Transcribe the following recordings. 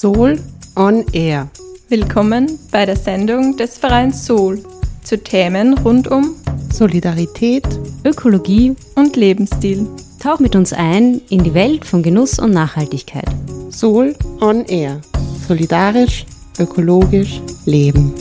Soul on Air. Willkommen bei der Sendung des Vereins Soul zu Themen rund um Solidarität, Ökologie und Lebensstil. Tauch mit uns ein in die Welt von Genuss und Nachhaltigkeit. Soul on Air. Solidarisch, ökologisch, leben.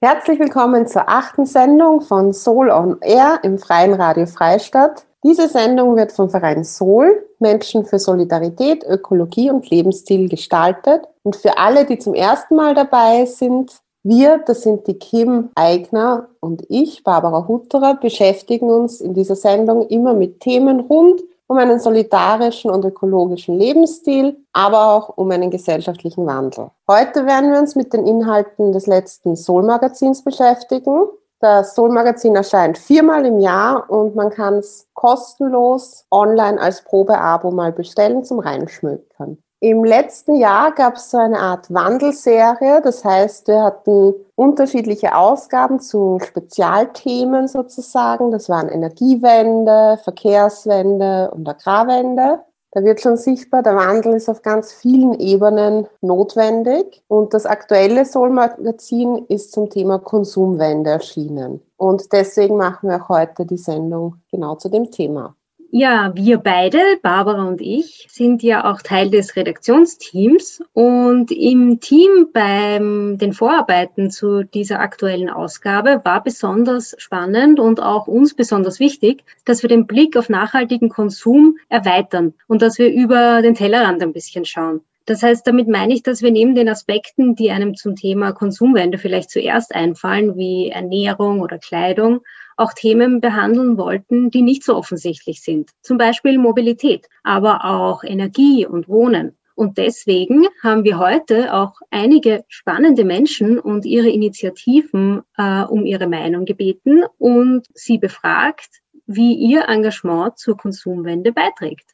Herzlich willkommen zur achten Sendung von Soul on Air im Freien Radio Freistadt. Diese Sendung wird vom Verein Soul, Menschen für Solidarität, Ökologie und Lebensstil gestaltet. Und für alle, die zum ersten Mal dabei sind, wir, das sind die Kim Eigner und ich, Barbara Hutterer, beschäftigen uns in dieser Sendung immer mit Themen rund um einen solidarischen und ökologischen Lebensstil, aber auch um einen gesellschaftlichen Wandel. Heute werden wir uns mit den Inhalten des letzten Soul-Magazins beschäftigen. Das Soul-Magazin erscheint viermal im Jahr und man kann es kostenlos online als Probeabo mal bestellen zum Reinschmökern. Im letzten Jahr gab es so eine Art Wandelserie. Das heißt, wir hatten unterschiedliche Ausgaben zu Spezialthemen sozusagen. Das waren Energiewende, Verkehrswende und Agrarwende. Da wird schon sichtbar, der Wandel ist auf ganz vielen Ebenen notwendig. Und das aktuelle Soul-Magazin ist zum Thema Konsumwende erschienen. Und deswegen machen wir auch heute die Sendung genau zu dem Thema. Ja, wir beide, Barbara und ich, sind ja auch Teil des Redaktionsteams und im Team beim den Vorarbeiten zu dieser aktuellen Ausgabe war besonders spannend und auch uns besonders wichtig, dass wir den Blick auf nachhaltigen Konsum erweitern und dass wir über den Tellerrand ein bisschen schauen. Das heißt, damit meine ich, dass wir neben den Aspekten, die einem zum Thema Konsumwende vielleicht zuerst einfallen, wie Ernährung oder Kleidung, auch Themen behandeln wollten, die nicht so offensichtlich sind. Zum Beispiel Mobilität, aber auch Energie und Wohnen. Und deswegen haben wir heute auch einige spannende Menschen und ihre Initiativen äh, um ihre Meinung gebeten und sie befragt, wie ihr Engagement zur Konsumwende beiträgt.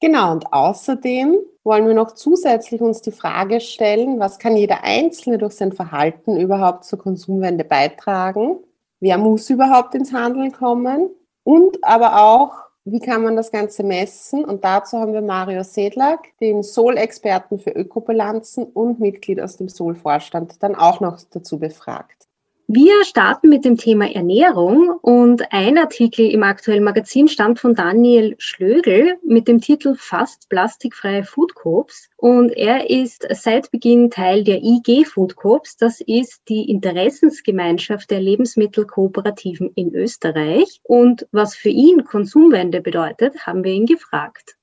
Genau, und außerdem wollen wir noch zusätzlich uns die Frage stellen, was kann jeder Einzelne durch sein Verhalten überhaupt zur Konsumwende beitragen? Wer muss überhaupt ins Handeln kommen und aber auch, wie kann man das Ganze messen? Und dazu haben wir Mario Sedlak, den Soul-Experten für Ökobilanzen und Mitglied aus dem Soul-Vorstand, dann auch noch dazu befragt. Wir starten mit dem Thema Ernährung und ein Artikel im aktuellen Magazin stammt von Daniel Schlögel mit dem Titel Fast plastikfreie Food Coops und er ist seit Beginn Teil der IG Food Coops. Das ist die Interessensgemeinschaft der Lebensmittelkooperativen in Österreich und was für ihn Konsumwende bedeutet, haben wir ihn gefragt.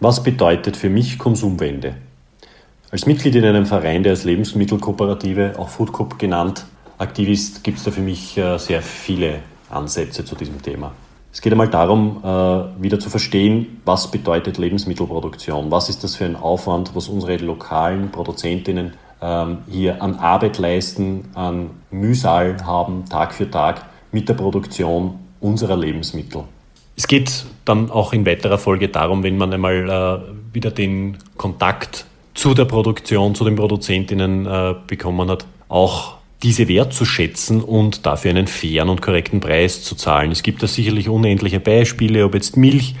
Was bedeutet für mich Konsumwende? Als Mitglied in einem Verein, der als Lebensmittelkooperative, auch Food Coop genannt, aktiv ist, gibt es da für mich äh, sehr viele Ansätze zu diesem Thema. Es geht einmal darum, äh, wieder zu verstehen, was bedeutet Lebensmittelproduktion, was ist das für ein Aufwand, was unsere lokalen Produzentinnen ähm, hier an Arbeit leisten, an Mühsal haben, Tag für Tag mit der Produktion unserer Lebensmittel. Es geht dann auch in weiterer Folge darum, wenn man einmal äh, wieder den Kontakt zu der Produktion, zu den Produzentinnen bekommen hat, auch diese wertzuschätzen und dafür einen fairen und korrekten Preis zu zahlen. Es gibt da sicherlich unendliche Beispiele, ob jetzt Milch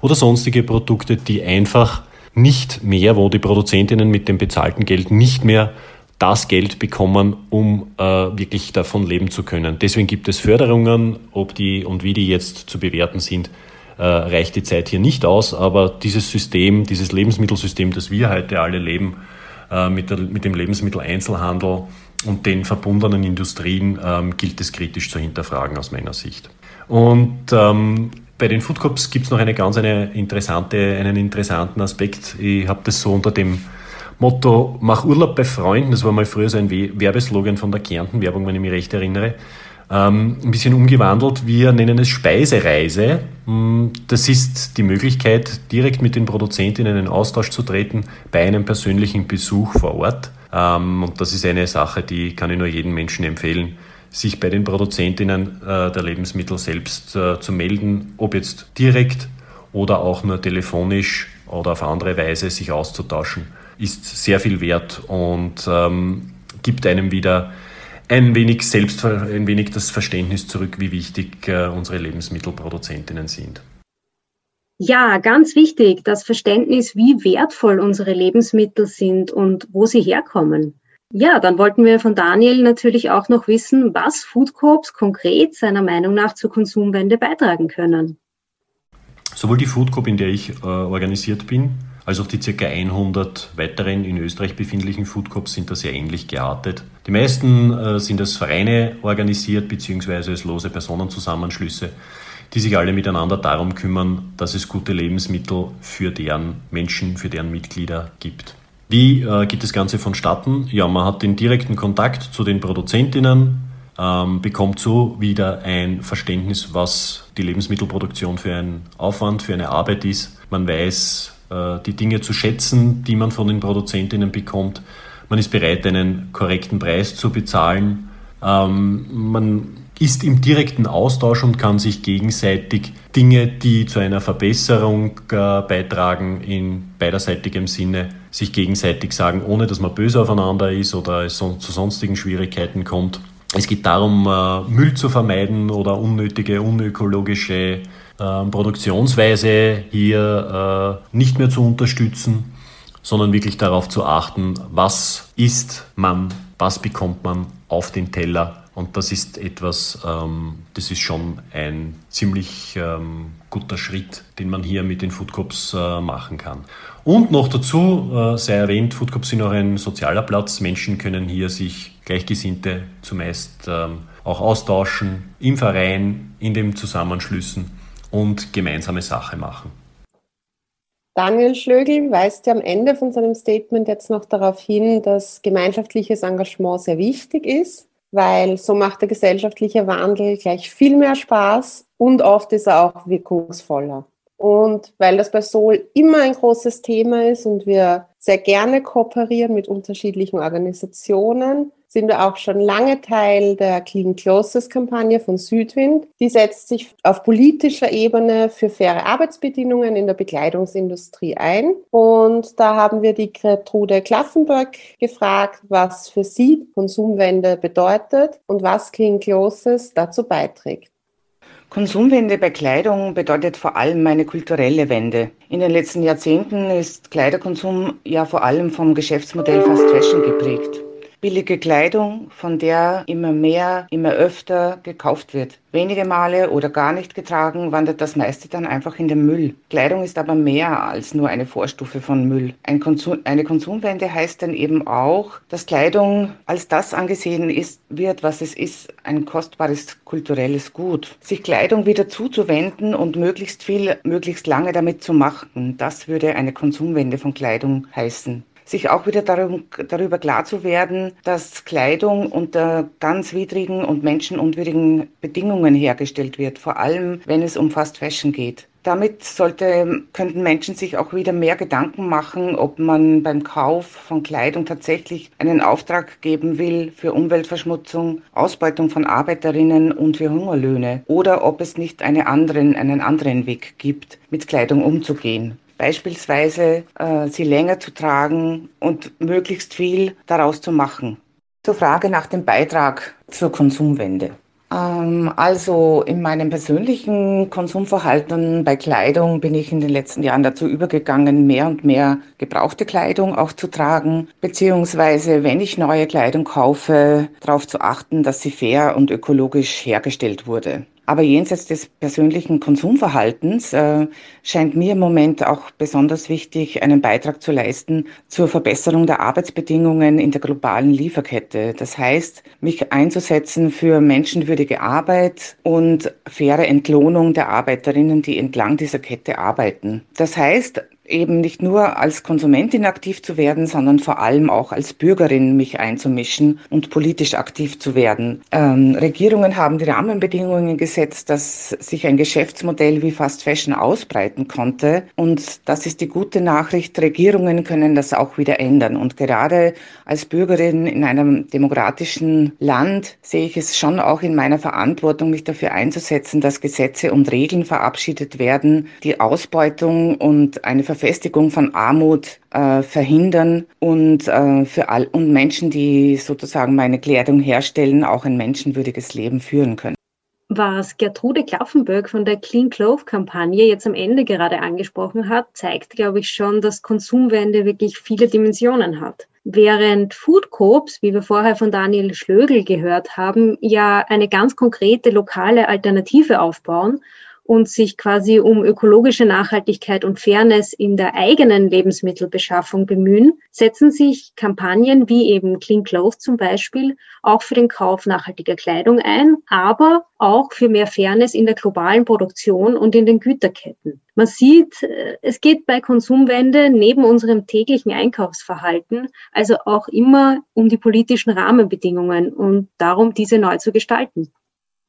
oder sonstige Produkte, die einfach nicht mehr, wo die Produzentinnen mit dem bezahlten Geld nicht mehr das Geld bekommen, um äh, wirklich davon leben zu können. Deswegen gibt es Förderungen, ob die und wie die jetzt zu bewerten sind, äh, reicht die Zeit hier nicht aus. Aber dieses System, dieses Lebensmittelsystem, das wir heute alle leben, äh, mit, der, mit dem Lebensmitteleinzelhandel, und den verbundenen Industrien ähm, gilt es kritisch zu hinterfragen aus meiner Sicht. Und ähm, bei den Food Corps gibt es noch eine ganz eine interessante, einen interessanten Aspekt. Ich habe das so unter dem Motto Mach Urlaub bei Freunden, das war mal früher so ein Werbeslogan von der Kärnten-Werbung, wenn ich mich recht erinnere, ähm, ein bisschen umgewandelt. Wir nennen es Speisereise. Hm, das ist die Möglichkeit, direkt mit den Produzentinnen in Austausch zu treten bei einem persönlichen Besuch vor Ort. Ähm, und das ist eine Sache, die kann ich nur jedem Menschen empfehlen, sich bei den Produzentinnen äh, der Lebensmittel selbst äh, zu melden, ob jetzt direkt oder auch nur telefonisch oder auf andere Weise sich auszutauschen, ist sehr viel wert und ähm, gibt einem wieder ein wenig selbst, ein wenig das Verständnis zurück, wie wichtig äh, unsere Lebensmittelproduzentinnen sind. Ja, ganz wichtig, das Verständnis, wie wertvoll unsere Lebensmittel sind und wo sie herkommen. Ja, dann wollten wir von Daniel natürlich auch noch wissen, was Food Corps konkret seiner Meinung nach zur Konsumwende beitragen können. Sowohl die Food Corp, in der ich äh, organisiert bin, als auch die ca. 100 weiteren in Österreich befindlichen Food Corps sind da sehr ähnlich geartet. Die meisten äh, sind als Vereine organisiert bzw. als lose Personenzusammenschlüsse die sich alle miteinander darum kümmern, dass es gute Lebensmittel für deren Menschen, für deren Mitglieder gibt. Wie äh, geht das Ganze vonstatten? Ja, man hat den direkten Kontakt zu den Produzentinnen, ähm, bekommt so wieder ein Verständnis, was die Lebensmittelproduktion für ein Aufwand, für eine Arbeit ist. Man weiß äh, die Dinge zu schätzen, die man von den Produzentinnen bekommt. Man ist bereit, einen korrekten Preis zu bezahlen. Ähm, man ist im direkten Austausch und kann sich gegenseitig Dinge, die zu einer Verbesserung äh, beitragen, in beiderseitigem Sinne, sich gegenseitig sagen, ohne dass man böse aufeinander ist oder es zu sonstigen Schwierigkeiten kommt. Es geht darum, äh, Müll zu vermeiden oder unnötige, unökologische äh, Produktionsweise hier äh, nicht mehr zu unterstützen, sondern wirklich darauf zu achten, was isst man, was bekommt man auf den Teller und das ist etwas, ähm, das ist schon ein ziemlich ähm, guter Schritt, den man hier mit den Foodcops äh, machen kann. Und noch dazu äh, sei erwähnt, Foodcops sind auch ein sozialer Platz. Menschen können hier sich Gleichgesinnte zumeist ähm, auch austauschen, im Verein, in den Zusammenschlüssen und gemeinsame Sache machen. Daniel Schlögl weist ja am Ende von seinem Statement jetzt noch darauf hin, dass gemeinschaftliches Engagement sehr wichtig ist weil so macht der gesellschaftliche Wandel gleich viel mehr Spaß und oft ist er auch wirkungsvoller. Und weil das bei Sol immer ein großes Thema ist und wir sehr gerne kooperieren mit unterschiedlichen Organisationen, sind wir auch schon lange Teil der Clean Closes Kampagne von Südwind. Die setzt sich auf politischer Ebene für faire Arbeitsbedingungen in der Bekleidungsindustrie ein. Und da haben wir die Gertrude Klaffenberg gefragt, was für sie Konsumwende bedeutet und was Clean Closes dazu beiträgt. Konsumwende bei Kleidung bedeutet vor allem eine kulturelle Wende. In den letzten Jahrzehnten ist Kleiderkonsum ja vor allem vom Geschäftsmodell Fast Fashion geprägt billige Kleidung, von der immer mehr, immer öfter gekauft wird. Wenige Male oder gar nicht getragen, wandert das meiste dann einfach in den Müll. Kleidung ist aber mehr als nur eine Vorstufe von Müll. Ein Konsum, eine Konsumwende heißt dann eben auch, dass Kleidung als das angesehen ist, wird, was es ist, ein kostbares kulturelles Gut. Sich Kleidung wieder zuzuwenden und möglichst viel, möglichst lange damit zu machen, das würde eine Konsumwende von Kleidung heißen sich auch wieder darum, darüber klar zu werden, dass Kleidung unter ganz widrigen und menschenunwürdigen Bedingungen hergestellt wird, vor allem wenn es um Fast Fashion geht. Damit sollte, könnten Menschen sich auch wieder mehr Gedanken machen, ob man beim Kauf von Kleidung tatsächlich einen Auftrag geben will für Umweltverschmutzung, Ausbeutung von Arbeiterinnen und für Hungerlöhne oder ob es nicht einen anderen, einen anderen Weg gibt, mit Kleidung umzugehen beispielsweise äh, sie länger zu tragen und möglichst viel daraus zu machen. Zur Frage nach dem Beitrag zur Konsumwende. Ähm, also in meinem persönlichen Konsumverhalten bei Kleidung bin ich in den letzten Jahren dazu übergegangen, mehr und mehr gebrauchte Kleidung auch zu tragen, beziehungsweise wenn ich neue Kleidung kaufe, darauf zu achten, dass sie fair und ökologisch hergestellt wurde. Aber jenseits des persönlichen Konsumverhaltens äh, scheint mir im Moment auch besonders wichtig, einen Beitrag zu leisten zur Verbesserung der Arbeitsbedingungen in der globalen Lieferkette. Das heißt, mich einzusetzen für menschenwürdige Arbeit und faire Entlohnung der Arbeiterinnen, die entlang dieser Kette arbeiten. Das heißt, eben nicht nur als Konsumentin aktiv zu werden, sondern vor allem auch als Bürgerin mich einzumischen und politisch aktiv zu werden. Ähm, Regierungen haben die Rahmenbedingungen gesetzt, dass sich ein Geschäftsmodell wie Fast Fashion ausbreiten konnte. Und das ist die gute Nachricht. Regierungen können das auch wieder ändern. Und gerade als Bürgerin in einem demokratischen Land sehe ich es schon auch in meiner Verantwortung, mich dafür einzusetzen, dass Gesetze und Regeln verabschiedet werden, die Ausbeutung und eine Verfestigung von Armut äh, verhindern und äh, für all und Menschen, die sozusagen meine Kleidung herstellen, auch ein menschenwürdiges Leben führen können. Was Gertrude Klaffenberg von der Clean Clove Kampagne jetzt am Ende gerade angesprochen hat, zeigt, glaube ich, schon, dass Konsumwende wirklich viele Dimensionen hat. Während Food Coops, wie wir vorher von Daniel Schlögel gehört haben, ja eine ganz konkrete lokale Alternative aufbauen und sich quasi um ökologische Nachhaltigkeit und Fairness in der eigenen Lebensmittelbeschaffung bemühen, setzen sich Kampagnen wie eben Clean Clothes zum Beispiel auch für den Kauf nachhaltiger Kleidung ein, aber auch für mehr Fairness in der globalen Produktion und in den Güterketten. Man sieht, äh, es geht bei Konsumwende neben unserem täglichen Einkaufsverhalten also auch immer um die politischen Rahmenbedingungen und darum, diese neu zu gestalten.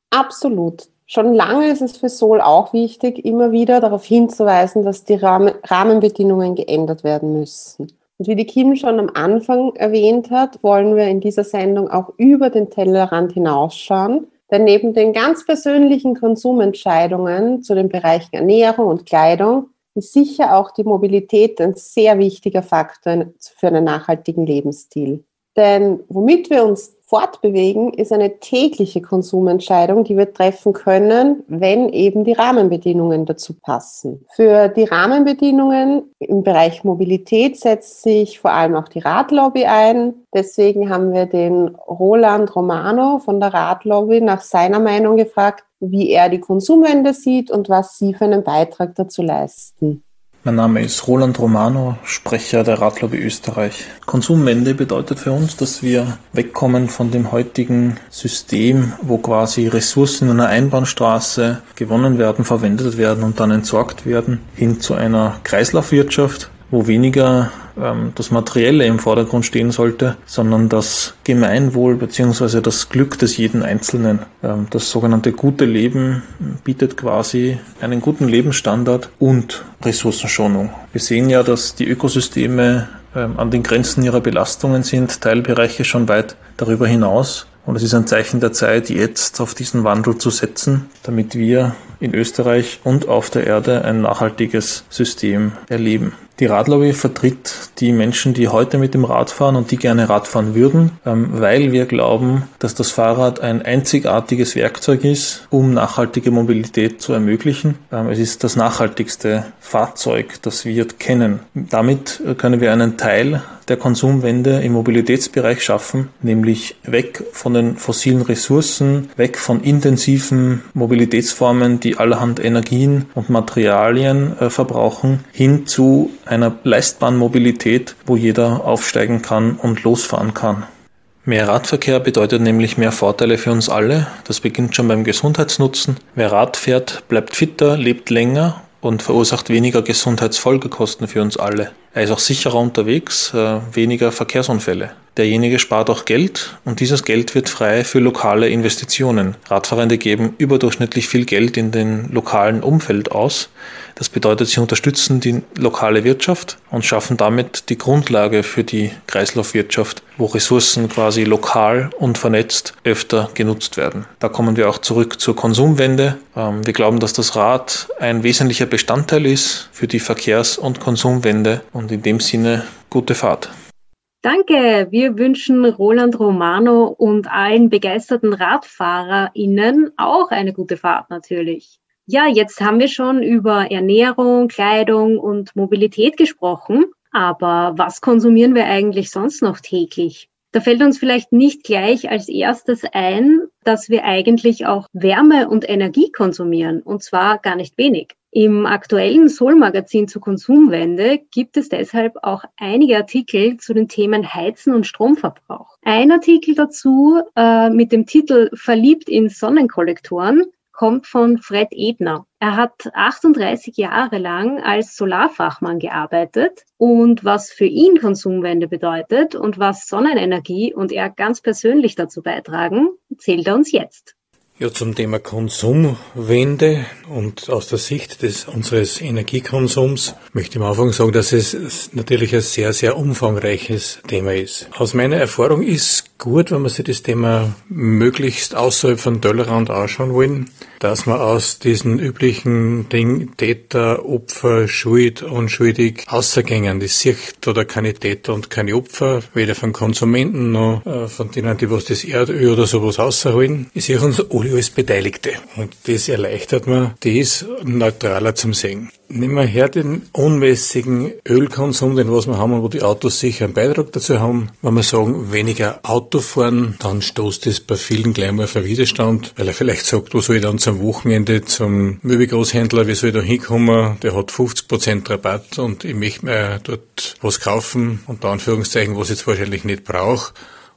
Absolut. Schon lange ist es für Sol auch wichtig, immer wieder darauf hinzuweisen, dass die Rahmenbedingungen geändert werden müssen. Und wie die Kim schon am Anfang erwähnt hat, wollen wir in dieser Sendung auch über den Tellerrand hinausschauen. Denn neben den ganz persönlichen Konsumentscheidungen zu den Bereichen Ernährung und Kleidung ist sicher auch die Mobilität ein sehr wichtiger Faktor für einen nachhaltigen Lebensstil. Denn womit wir uns fortbewegen, ist eine tägliche Konsumentscheidung, die wir treffen können, wenn eben die Rahmenbedingungen dazu passen. Für die Rahmenbedingungen im Bereich Mobilität setzt sich vor allem auch die Radlobby ein. Deswegen haben wir den Roland Romano von der Radlobby nach seiner Meinung gefragt, wie er die Konsumwende sieht und was sie für einen Beitrag dazu leisten. Mein Name ist Roland Romano, Sprecher der Radlobby Österreich. Konsumwende bedeutet für uns, dass wir wegkommen von dem heutigen System, wo quasi Ressourcen in einer Einbahnstraße gewonnen werden, verwendet werden und dann entsorgt werden, hin zu einer Kreislaufwirtschaft, wo weniger ähm, das Materielle im Vordergrund stehen sollte, sondern das Gemeinwohl bzw. das Glück des jeden Einzelnen. Ähm, das sogenannte gute Leben bietet quasi einen guten Lebensstandard und Ressourcenschonung. Wir sehen ja, dass die Ökosysteme ähm, an den Grenzen ihrer Belastungen sind, Teilbereiche schon weit darüber hinaus. Und es ist ein Zeichen der Zeit, jetzt auf diesen Wandel zu setzen, damit wir in Österreich und auf der Erde ein nachhaltiges System erleben. Die Radlobby vertritt die Menschen, die heute mit dem Rad fahren und die gerne Rad fahren würden, ähm, weil wir glauben, dass das Fahrrad ein einzigartiges Werkzeug ist, um nachhaltige Mobilität zu ermöglichen. Ähm, es ist das nachhaltigste Fahrzeug, das wir kennen. Damit können wir einen Teil der Konsumwende im Mobilitätsbereich schaffen, nämlich weg von den fossilen Ressourcen, weg von intensiven Mobilitätsformen, die allerhand Energien und Materialien äh, verbrauchen, hin zu einer leistbaren Mobilität, wo jeder aufsteigen kann und losfahren kann. Mehr Radverkehr bedeutet nämlich mehr Vorteile für uns alle. Das beginnt schon beim Gesundheitsnutzen. Wer Rad fährt, bleibt fitter, lebt länger und verursacht weniger Gesundheitsfolgekosten für uns alle. Er ist auch sicherer unterwegs, äh, weniger Verkehrsunfälle. Derjenige spart auch Geld und dieses Geld wird frei für lokale Investitionen. Radfahrende geben überdurchschnittlich viel Geld in den lokalen Umfeld aus. Das bedeutet, sie unterstützen die lokale Wirtschaft und schaffen damit die Grundlage für die Kreislaufwirtschaft, wo Ressourcen quasi lokal und vernetzt öfter genutzt werden. Da kommen wir auch zurück zur Konsumwende. Ähm, wir glauben, dass das Rad ein wesentlicher Bestandteil ist für die Verkehrs- und Konsumwende und in dem Sinne gute Fahrt. Danke. Wir wünschen Roland Romano und allen begeisterten RadfahrerInnen auch eine gute Fahrt natürlich. Ja, jetzt haben wir schon über Ernährung, Kleidung und Mobilität gesprochen. Aber was konsumieren wir eigentlich sonst noch täglich? Da fällt uns vielleicht nicht gleich als erstes ein, dass wir eigentlich auch Wärme und Energie konsumieren, und zwar gar nicht wenig. Im aktuellen Soul-Magazin zur Konsumwende gibt es deshalb auch einige Artikel zu den Themen Heizen und Stromverbrauch. Ein Artikel dazu äh, mit dem Titel Verliebt in Sonnenkollektoren kommt von Fred Ebner. Er hat 38 Jahre lang als Solarfachmann gearbeitet und was für ihn Konsumwende bedeutet und was Sonnenenergie und er ganz persönlich dazu beitragen, erzählt er uns jetzt. Ja, zum Thema Konsumwende und aus der Sicht des unseres Energiekonsums möchte ich am Anfang sagen, dass es natürlich ein sehr, sehr umfangreiches Thema ist. Aus meiner Erfahrung ist gut, wenn wir sich das Thema möglichst außerhalb von Tellerrand anschauen wollen, dass wir aus diesen üblichen Ding Täter, Opfer, Schuld, unschuldig außergängen. Das sieht oder keine Täter und keine Opfer, weder von Konsumenten noch äh, von denen, die was das Erdöl oder sowas außerholen. Ich sehe uns alle als Beteiligte. Und das erleichtert mir, das neutraler zum Sehen. Nehmen wir her den unmäßigen Ölkonsum, den was wir haben und wo die Autos sicher einen Beitrag dazu haben. Wenn wir sagen, weniger Auto fahren, dann stoßt es bei vielen gleich mal auf einen Widerstand, weil er vielleicht sagt, wo soll ich dann zum Wochenende zum Möbelgroßhändler, wie soll ich da hinkommen? Der hat 50% Rabatt und ich möchte mir dort was kaufen, unter Anführungszeichen, was ich jetzt wahrscheinlich nicht brauche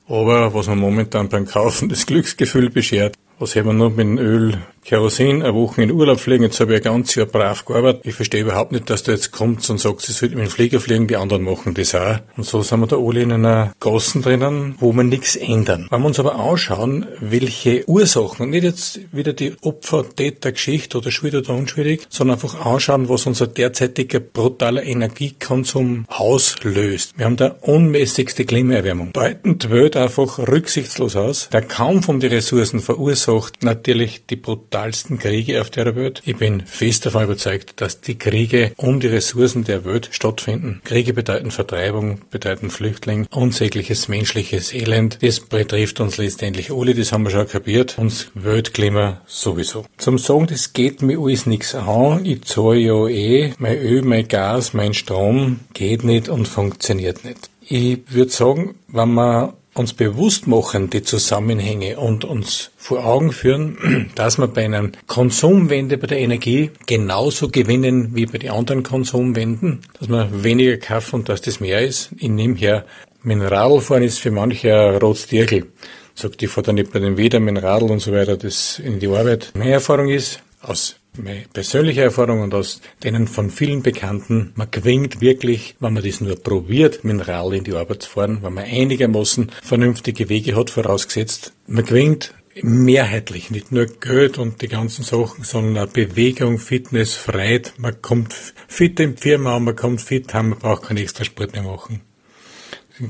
aber was man momentan beim Kaufen das Glücksgefühl beschert. Og ser man nå på en øl Kerosin, eine Woche in Urlaub fliegen, jetzt habe ich ein ganzes Jahr brav gearbeitet. Ich verstehe überhaupt nicht, dass du jetzt kommst und sagst, ich sollte mit dem Flieger fliegen, die anderen machen das auch. Und so sind wir da alle in einer Gassen drinnen, wo wir nichts ändern. Wenn wir uns aber anschauen, welche Ursachen, nicht jetzt wieder die Opfer-Täter-Geschichte oder schuldig oder unschuldig, sondern einfach anschauen, was unser derzeitiger brutaler Energiekonsum auslöst. Wir haben da unmäßigste Klimaerwärmung. Beuten die Welt einfach rücksichtslos aus. Der Kampf um die Ressourcen verursacht natürlich die brutal brutalsten Kriege auf der Welt. Ich bin fest davon überzeugt, dass die Kriege um die Ressourcen der Welt stattfinden. Kriege bedeuten Vertreibung, bedeuten Flüchtling, unsägliches menschliches Elend. Das betrifft uns letztendlich alle, das haben wir schon kapiert. Uns Weltklima sowieso. Zum Sagen, das geht mir alles nichts an. Ich zahle ja eh mein Öl, mein Gas, mein Strom geht nicht und funktioniert nicht. Ich würde sagen, wenn man uns bewusst machen, die Zusammenhänge und uns vor Augen führen, dass wir bei einer Konsumwende bei der Energie genauso gewinnen wie bei den anderen Konsumwenden, dass wir weniger kaufen und dass das mehr ist. Ich nehme her, Mineralfahren ist für manche ein Rotstirgel. Sagt, ich fahre da nicht bei den Weder Radl und so weiter, das in die Arbeit. Meine Erfahrung ist, aus meine persönliche Erfahrung und aus denen von vielen Bekannten, man gewinnt wirklich, wenn man das nur probiert, Mineral in die Arbeit zu fahren, wenn man einigermaßen vernünftige Wege hat, vorausgesetzt. Man gewinnt mehrheitlich, nicht nur Geld und die ganzen Sachen, sondern auch Bewegung, Fitness, Freiheit. Man kommt fit im Firma man kommt fit heim, man braucht keinen extra Sport mehr machen.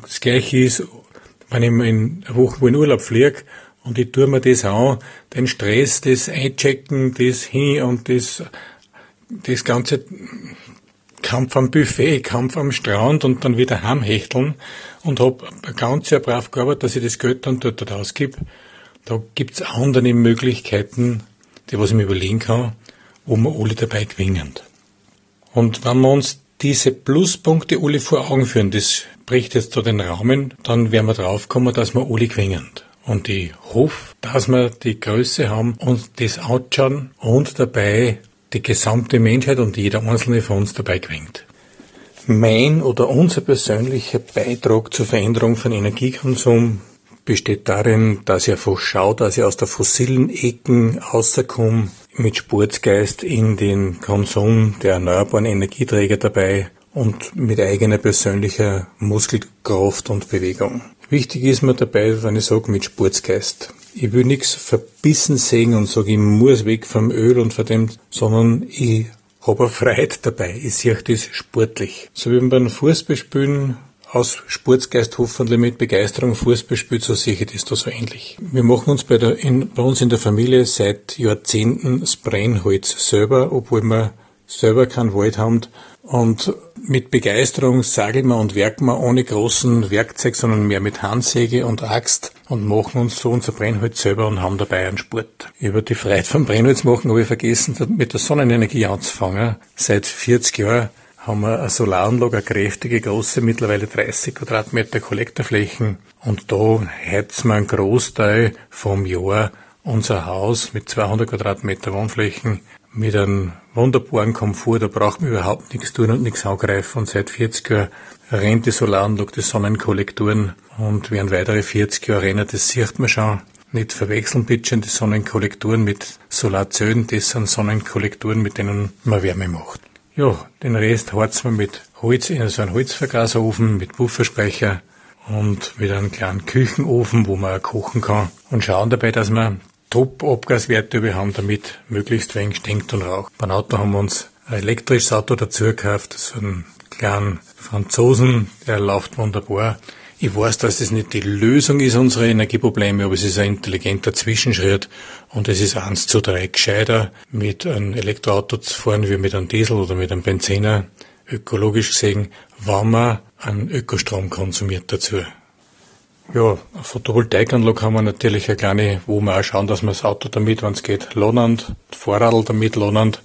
Das Gleiche ist, wenn ich in Wochen in Urlaub fliege und ich tue mir das an, den Stress, das Einchecken, das hin und das, das ganze Kampf am Buffet, Kampf am Strand und dann wieder heimhechteln und hab ein ganzes Jahr brav gearbeitet, dass ich das Geld dann dort, dort ausgib. Da gibt's andere Möglichkeiten, die was ich mir überlegen kann, wo wir alle dabei gewinnen. Und wenn wir uns diese Pluspunkte alle vor Augen führen, das bricht jetzt da den Rahmen, dann werden wir draufkommen, dass wir alle gewinnen. Und ich hoffe, dass wir die Größe haben, uns das anschauen und dabei die gesamte Menschheit und jeder einzelne von uns dabei gewinnt. Mein oder unser persönlicher Beitrag zur Veränderung von Energiekonsum besteht darin, dass ich einfach schaue, dass ich aus der fossilen Ecken rauskomme, mit Sportgeist in den Konsum der erneuerbaren Energieträger dabei und mit eigener persönlicher Muskelkraft und Bewegung. Wichtig ist mir dabei, wenn ich sage, mit Sportsgeist. Ich will nichts verbissen sehen und sage, ich muss weg vom Öl und von dem, sondern ich habe eine Freiheit dabei. Ich sehe das sportlich. So wie beim Fußballspielen aus Sportsgeist hoffentlich mit Begeisterung Fußball spielt, so sehe ich das da so ähnlich. Wir machen uns bei, der, in, bei uns in der Familie seit Jahrzehnten das Brennholz selber, obwohl wir selber keinen Wald haben und mit Begeisterung sagen wir und werken wir ohne großen Werkzeug, sondern mehr mit Handsäge und Axt und machen uns so unser Brennholz selber und haben dabei einen Sport. Über die Freiheit vom Brennholz machen habe ich vergessen, mit der Sonnenenergie anzufangen. Seit 40 Jahren haben wir eine Solaranlage, eine kräftige, große, mittlerweile 30 Quadratmeter Kollektorflächen. Und da heizen wir einen Großteil vom Jahr unser Haus mit 200 Quadratmeter Wohnflächen mit einem wunderbaren Komfort, da braucht man überhaupt nichts tun und nichts angreifen. Und seit 40 Jahren rennt die Solaranlage, die Sonnenkollektoren und während weitere 40 Jahre rennen, das sieht man schon. Nicht verwechseln bitte die Sonnenkollektoren mit Solarzellen, das sind Sonnenkollektoren, mit denen man Wärme macht. Ja, den Rest harzt man mit Holz in so einen Holzvergasofen, mit Pufferspeicher und mit einem kleinen Küchenofen, wo man kochen kann und schauen dabei, dass man Top-Abgaswerte wir haben, damit möglichst wenig stinkt und raucht. Beim Auto haben wir uns ein elektrisches Auto dazu gekauft, so einen kleinen Franzosen, der läuft wunderbar. Ich weiß, dass es nicht die Lösung ist unserer Energieprobleme, aber es ist ein intelligenter Zwischenschritt und es ist eins zu drei gescheiter, mit einem Elektroauto zu fahren wie mit einem Diesel oder mit einem Benziner, ökologisch gesehen, wenn man einen Ökostrom konsumiert dazu. Ja, eine Photovoltaikanlage haben wir natürlich eine kleine, wo wir auch schauen, dass wir das Auto damit, wenn es geht, lohnend, Vorradl damit lohnend.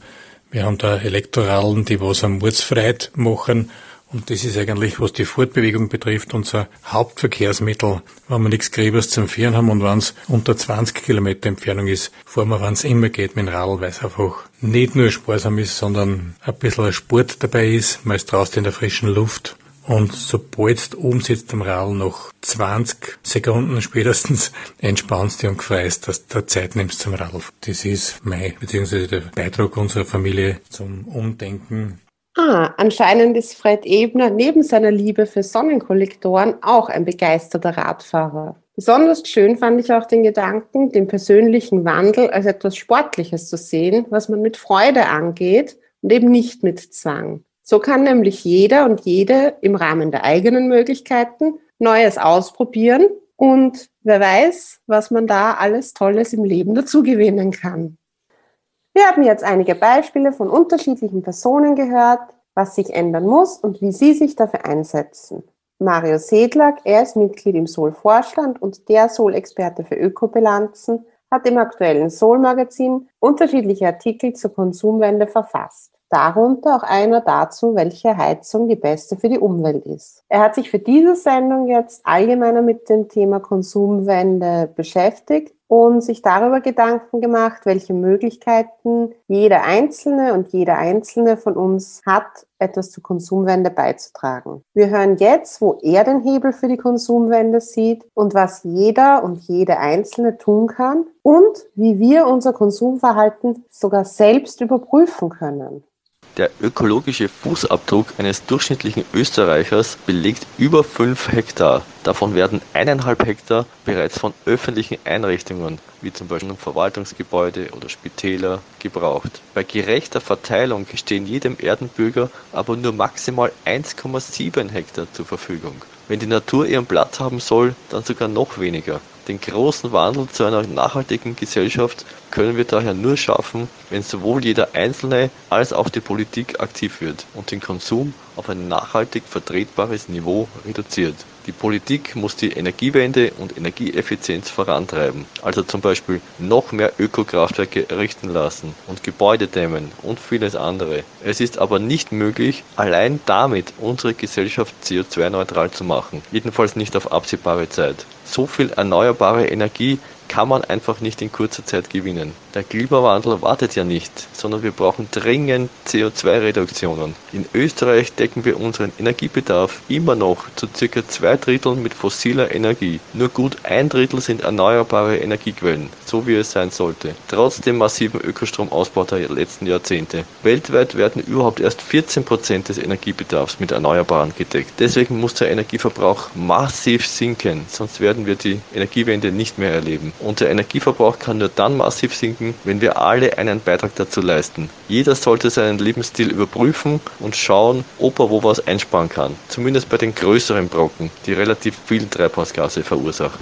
Wir haben da Elektroradeln, die was am Murzfreiheit machen und das ist eigentlich, was die Fortbewegung betrifft, unser Hauptverkehrsmittel. Wenn wir nichts Gräbers zum Fahren haben und wenn es unter 20 Kilometer Entfernung ist, fahren wir, wenn es immer geht, mit dem Radl, weil es einfach nicht nur sparsam ist, sondern ein bisschen Sport dabei ist. Man ist draußen in der frischen Luft. Und sobald du oben sitzt am Radl, noch 20 Sekunden spätestens entspannst du und freust, dass du Zeit nimmst zum Radl. Das ist mein, beziehungsweise der Beitrag unserer Familie zum Umdenken Ah, anscheinend ist Fred Ebner neben seiner Liebe für Sonnenkollektoren auch ein begeisterter Radfahrer. Besonders schön fand ich auch den Gedanken, den persönlichen Wandel als etwas Sportliches zu sehen, was man mit Freude angeht und eben nicht mit Zwang. So kann nämlich jeder und jede im Rahmen der eigenen Möglichkeiten Neues ausprobieren und wer weiß, was man da alles Tolles im Leben dazu gewinnen kann. Wir haben jetzt einige Beispiele von unterschiedlichen Personen gehört, was sich ändern muss und wie sie sich dafür einsetzen. Mario Sedlak, er ist Mitglied im Sol-Vorstand und der Sol-Experte für Ökobilanzen, hat im aktuellen Sol-Magazin unterschiedliche Artikel zur Konsumwende verfasst. Darunter auch einer dazu, welche Heizung die beste für die Umwelt ist. Er hat sich für diese Sendung jetzt allgemeiner mit dem Thema Konsumwende beschäftigt und sich darüber Gedanken gemacht, welche Möglichkeiten jeder Einzelne und jeder Einzelne von uns hat, etwas zur Konsumwende beizutragen. Wir hören jetzt, wo er den Hebel für die Konsumwende sieht und was jeder und jede Einzelne tun kann und wie wir unser Konsumverhalten sogar selbst überprüfen können. Der ökologische Fußabdruck eines durchschnittlichen Österreichers belegt über 5 Hektar. Davon werden eineinhalb Hektar bereits von öffentlichen Einrichtungen, wie zum Beispiel Verwaltungsgebäude oder Spitäler, gebraucht. Bei gerechter Verteilung stehen jedem Erdenbürger aber nur maximal 1,7 Hektar zur Verfügung. Wenn die Natur ihren Platz haben soll, dann sogar noch weniger. Den großen Wandel zu einer nachhaltigen Gesellschaft können wir daher nur schaffen, wenn sowohl jeder Einzelne als auch die Politik aktiv wird und den Konsum auf ein nachhaltig vertretbares Niveau reduziert. Die Politik muss die Energiewende und Energieeffizienz vorantreiben, also zum Beispiel noch mehr Ökokraftwerke errichten lassen und Gebäude dämmen und vieles andere. Es ist aber nicht möglich, allein damit unsere Gesellschaft CO2-neutral zu machen, jedenfalls nicht auf absehbare Zeit. So viel erneuerbare Energie kann man einfach nicht in kurzer Zeit gewinnen. Der Klimawandel wartet ja nicht, sondern wir brauchen dringend CO2-Reduktionen. In Österreich decken wir unseren Energiebedarf immer noch zu circa zwei Dritteln mit fossiler Energie. Nur gut ein Drittel sind erneuerbare Energiequellen, so wie es sein sollte, trotz dem massiven Ökostromausbau der letzten Jahrzehnte. Weltweit werden überhaupt erst 14 Prozent des Energiebedarfs mit Erneuerbaren gedeckt. Deswegen muss der Energieverbrauch massiv sinken, sonst werden wir die Energiewende nicht mehr erleben. Unser Energieverbrauch kann nur dann massiv sinken, wenn wir alle einen Beitrag dazu leisten. Jeder sollte seinen Lebensstil überprüfen und schauen, ob er wo was einsparen kann. Zumindest bei den größeren Brocken, die relativ viel Treibhausgase verursachen.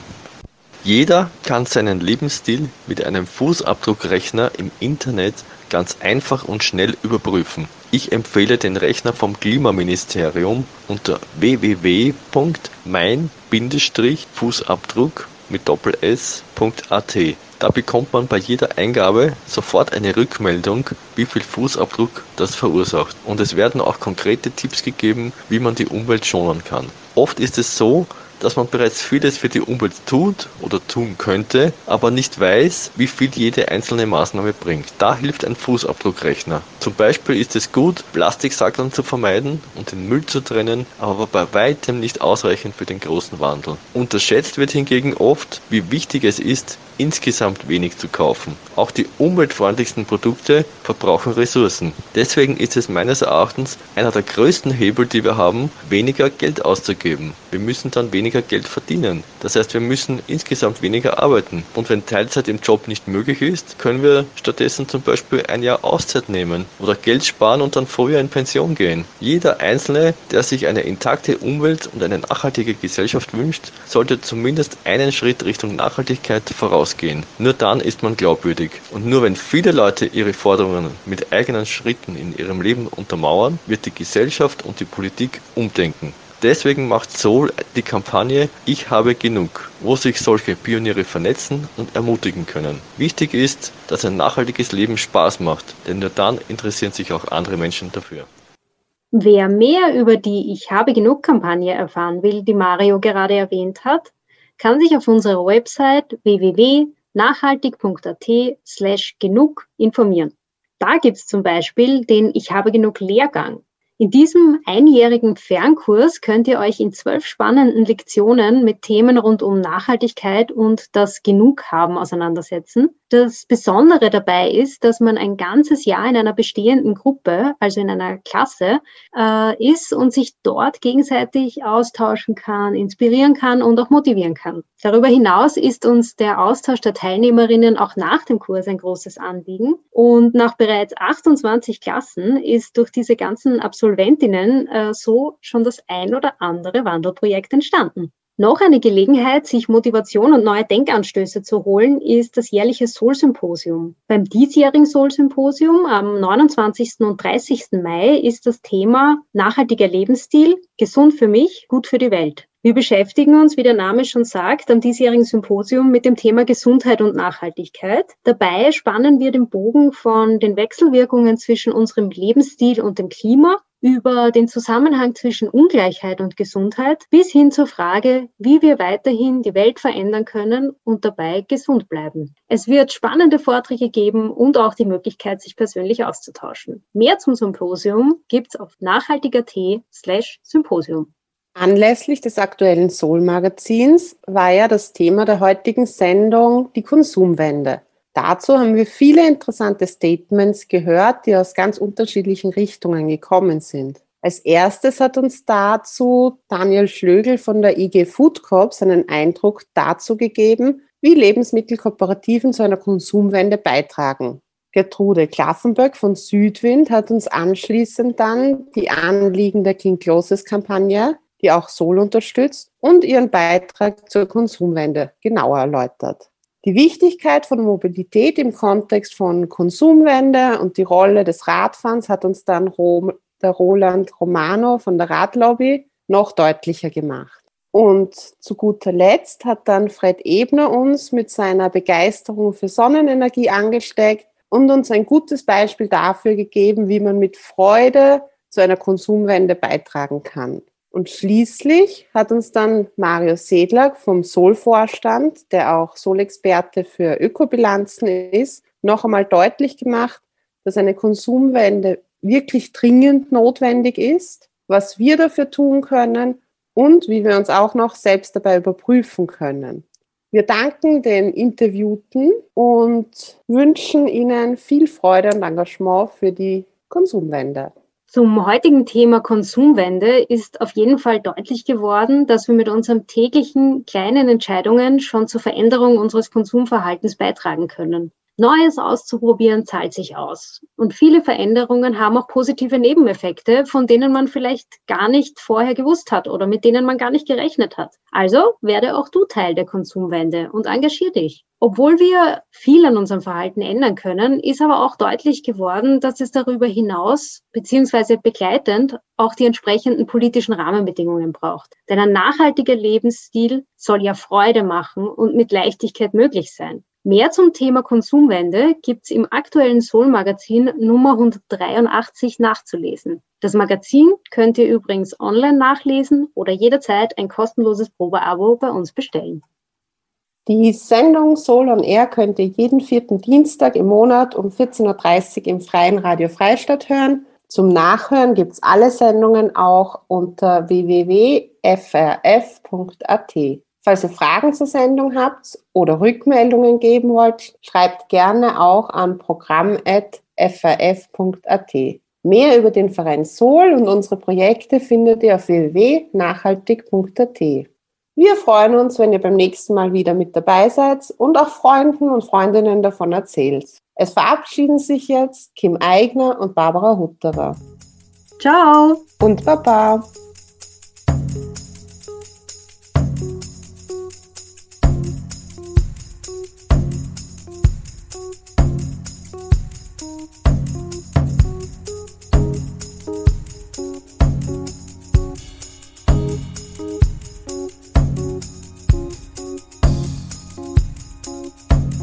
Jeder kann seinen Lebensstil mit einem Fußabdruckrechner im Internet ganz einfach und schnell überprüfen. Ich empfehle den Rechner vom Klimaministerium unter www.mein-fußabdruck mit Doppel-S.at. Da bekommt man bei jeder Eingabe sofort eine Rückmeldung, wie viel Fußabdruck das verursacht. Und es werden auch konkrete Tipps gegeben, wie man die Umwelt schonen kann. Oft ist es so, dass man bereits vieles für die Umwelt tut oder tun könnte, aber nicht weiß, wie viel jede einzelne Maßnahme bringt. Da hilft ein Fußabdruckrechner. Zum Beispiel ist es gut, Plastiksackeln zu vermeiden und den Müll zu trennen, aber bei weitem nicht ausreichend für den großen Wandel. Unterschätzt wird hingegen oft, wie wichtig es ist, insgesamt wenig zu kaufen. Auch die umweltfreundlichsten Produkte verbrauchen Ressourcen. Deswegen ist es meines Erachtens einer der größten Hebel, die wir haben, weniger Geld auszugeben. wir müssen dann weniger Geld verdienen. Das heißt, wir müssen insgesamt weniger arbeiten. Und wenn Teilzeit im Job nicht möglich ist, können wir stattdessen zum Beispiel ein Jahr Auszeit nehmen oder Geld sparen und dann früher in Pension gehen. Jeder Einzelne, der sich eine intakte Umwelt und eine nachhaltige Gesellschaft wünscht, sollte zumindest einen Schritt Richtung Nachhaltigkeit vorausgehen. Nur dann ist man glaubwürdig. Und nur wenn viele Leute ihre Forderungen mit eigenen Schritten in ihrem Leben untermauern, wird die Gesellschaft und die Politik umdenken. Deswegen macht Soul die Kampagne Ich habe genug, wo sich solche Pioniere vernetzen und ermutigen können. Wichtig ist, dass ein nachhaltiges Leben Spaß macht, denn nur dann interessieren sich auch andere Menschen dafür. Wer mehr über die Ich habe genug Kampagne erfahren will, die Mario gerade erwähnt hat, kann sich auf unserer Website www.nachhaltig.at slash genug informieren. Da gibt es zum Beispiel den Ich habe genug Lehrgang. In diesem einjährigen Fernkurs könnt ihr euch in zwölf spannenden Lektionen mit Themen rund um Nachhaltigkeit und das Genughaben auseinandersetzen. Das Besondere dabei ist, dass man ein ganzes Jahr in einer bestehenden Gruppe, also in einer Klasse, äh, ist und sich dort gegenseitig austauschen kann, inspirieren kann und auch motivieren kann. Darüber hinaus ist uns der Austausch der Teilnehmerinnen auch nach dem Kurs ein großes Anliegen. Und nach bereits 28 Klassen ist durch diese ganzen Absolventinnen äh, so schon das ein oder andere Wandelprojekt entstanden. Noch eine Gelegenheit, sich Motivation und neue Denkanstöße zu holen, ist das jährliche Soul-Symposium. Beim diesjährigen Soul-Symposium am 29. und 30. Mai ist das Thema nachhaltiger Lebensstil, gesund für mich, gut für die Welt. Wir beschäftigen uns, wie der Name schon sagt, am diesjährigen Symposium mit dem Thema Gesundheit und Nachhaltigkeit. Dabei spannen wir den Bogen von den Wechselwirkungen zwischen unserem Lebensstil und dem Klima über den Zusammenhang zwischen Ungleichheit und Gesundheit bis hin zur Frage, wie wir weiterhin die Welt verändern können und dabei gesund bleiben. Es wird spannende Vorträge geben und auch die Möglichkeit, sich persönlich auszutauschen. Mehr zum Symposium gibt's auf nachhaltiger.t slash Symposium. Anlässlich des aktuellen Soul-Magazins war ja das Thema der heutigen Sendung die Konsumwende. Dazu haben wir viele interessante Statements gehört, die aus ganz unterschiedlichen Richtungen gekommen sind. Als erstes hat uns dazu Daniel Schlögel von der IG Food Corp seinen Eindruck dazu gegeben, wie Lebensmittelkooperativen zu einer Konsumwende beitragen. Gertrude Klaffenböck von Südwind hat uns anschließend dann die Anliegen der King Closes Kampagne die auch Sol unterstützt und ihren Beitrag zur Konsumwende genauer erläutert. Die Wichtigkeit von Mobilität im Kontext von Konsumwende und die Rolle des Radfahrens hat uns dann der Roland Romano von der Radlobby noch deutlicher gemacht. Und zu guter Letzt hat dann Fred Ebner uns mit seiner Begeisterung für Sonnenenergie angesteckt und uns ein gutes Beispiel dafür gegeben, wie man mit Freude zu einer Konsumwende beitragen kann. Und schließlich hat uns dann Mario Sedlak vom Sol-Vorstand, der auch Sol-Experte für Ökobilanzen ist, noch einmal deutlich gemacht, dass eine Konsumwende wirklich dringend notwendig ist, was wir dafür tun können und wie wir uns auch noch selbst dabei überprüfen können. Wir danken den Interviewten und wünschen Ihnen viel Freude und Engagement für die Konsumwende. Zum heutigen Thema Konsumwende ist auf jeden Fall deutlich geworden, dass wir mit unseren täglichen kleinen Entscheidungen schon zur Veränderung unseres Konsumverhaltens beitragen können. Neues auszuprobieren zahlt sich aus. Und viele Veränderungen haben auch positive Nebeneffekte, von denen man vielleicht gar nicht vorher gewusst hat oder mit denen man gar nicht gerechnet hat. Also werde auch du Teil der Konsumwende und engagier dich. Obwohl wir viel an unserem Verhalten ändern können, ist aber auch deutlich geworden, dass es darüber hinaus beziehungsweise begleitend auch die entsprechenden politischen Rahmenbedingungen braucht. Denn ein nachhaltiger Lebensstil soll ja Freude machen und mit Leichtigkeit möglich sein. Mehr zum Thema Konsumwende gibt's im aktuellen Soul-Magazin Nummer 183 nachzulesen. Das Magazin könnt ihr übrigens online nachlesen oder jederzeit ein kostenloses Probeabo bei uns bestellen. Die Sendung Soul on Air könnt ihr jeden vierten Dienstag im Monat um 14.30 Uhr im Freien Radio Freistadt hören. Zum Nachhören gibt's alle Sendungen auch unter www.frf.at. Falls ihr Fragen zur Sendung habt oder Rückmeldungen geben wollt, schreibt gerne auch an programm.frf.at. Mehr über den Verein Sol und unsere Projekte findet ihr auf www.nachhaltig.at. Wir freuen uns, wenn ihr beim nächsten Mal wieder mit dabei seid und auch Freunden und Freundinnen davon erzählt. Es verabschieden sich jetzt Kim Eigner und Barbara Hutterer. Ciao und Baba.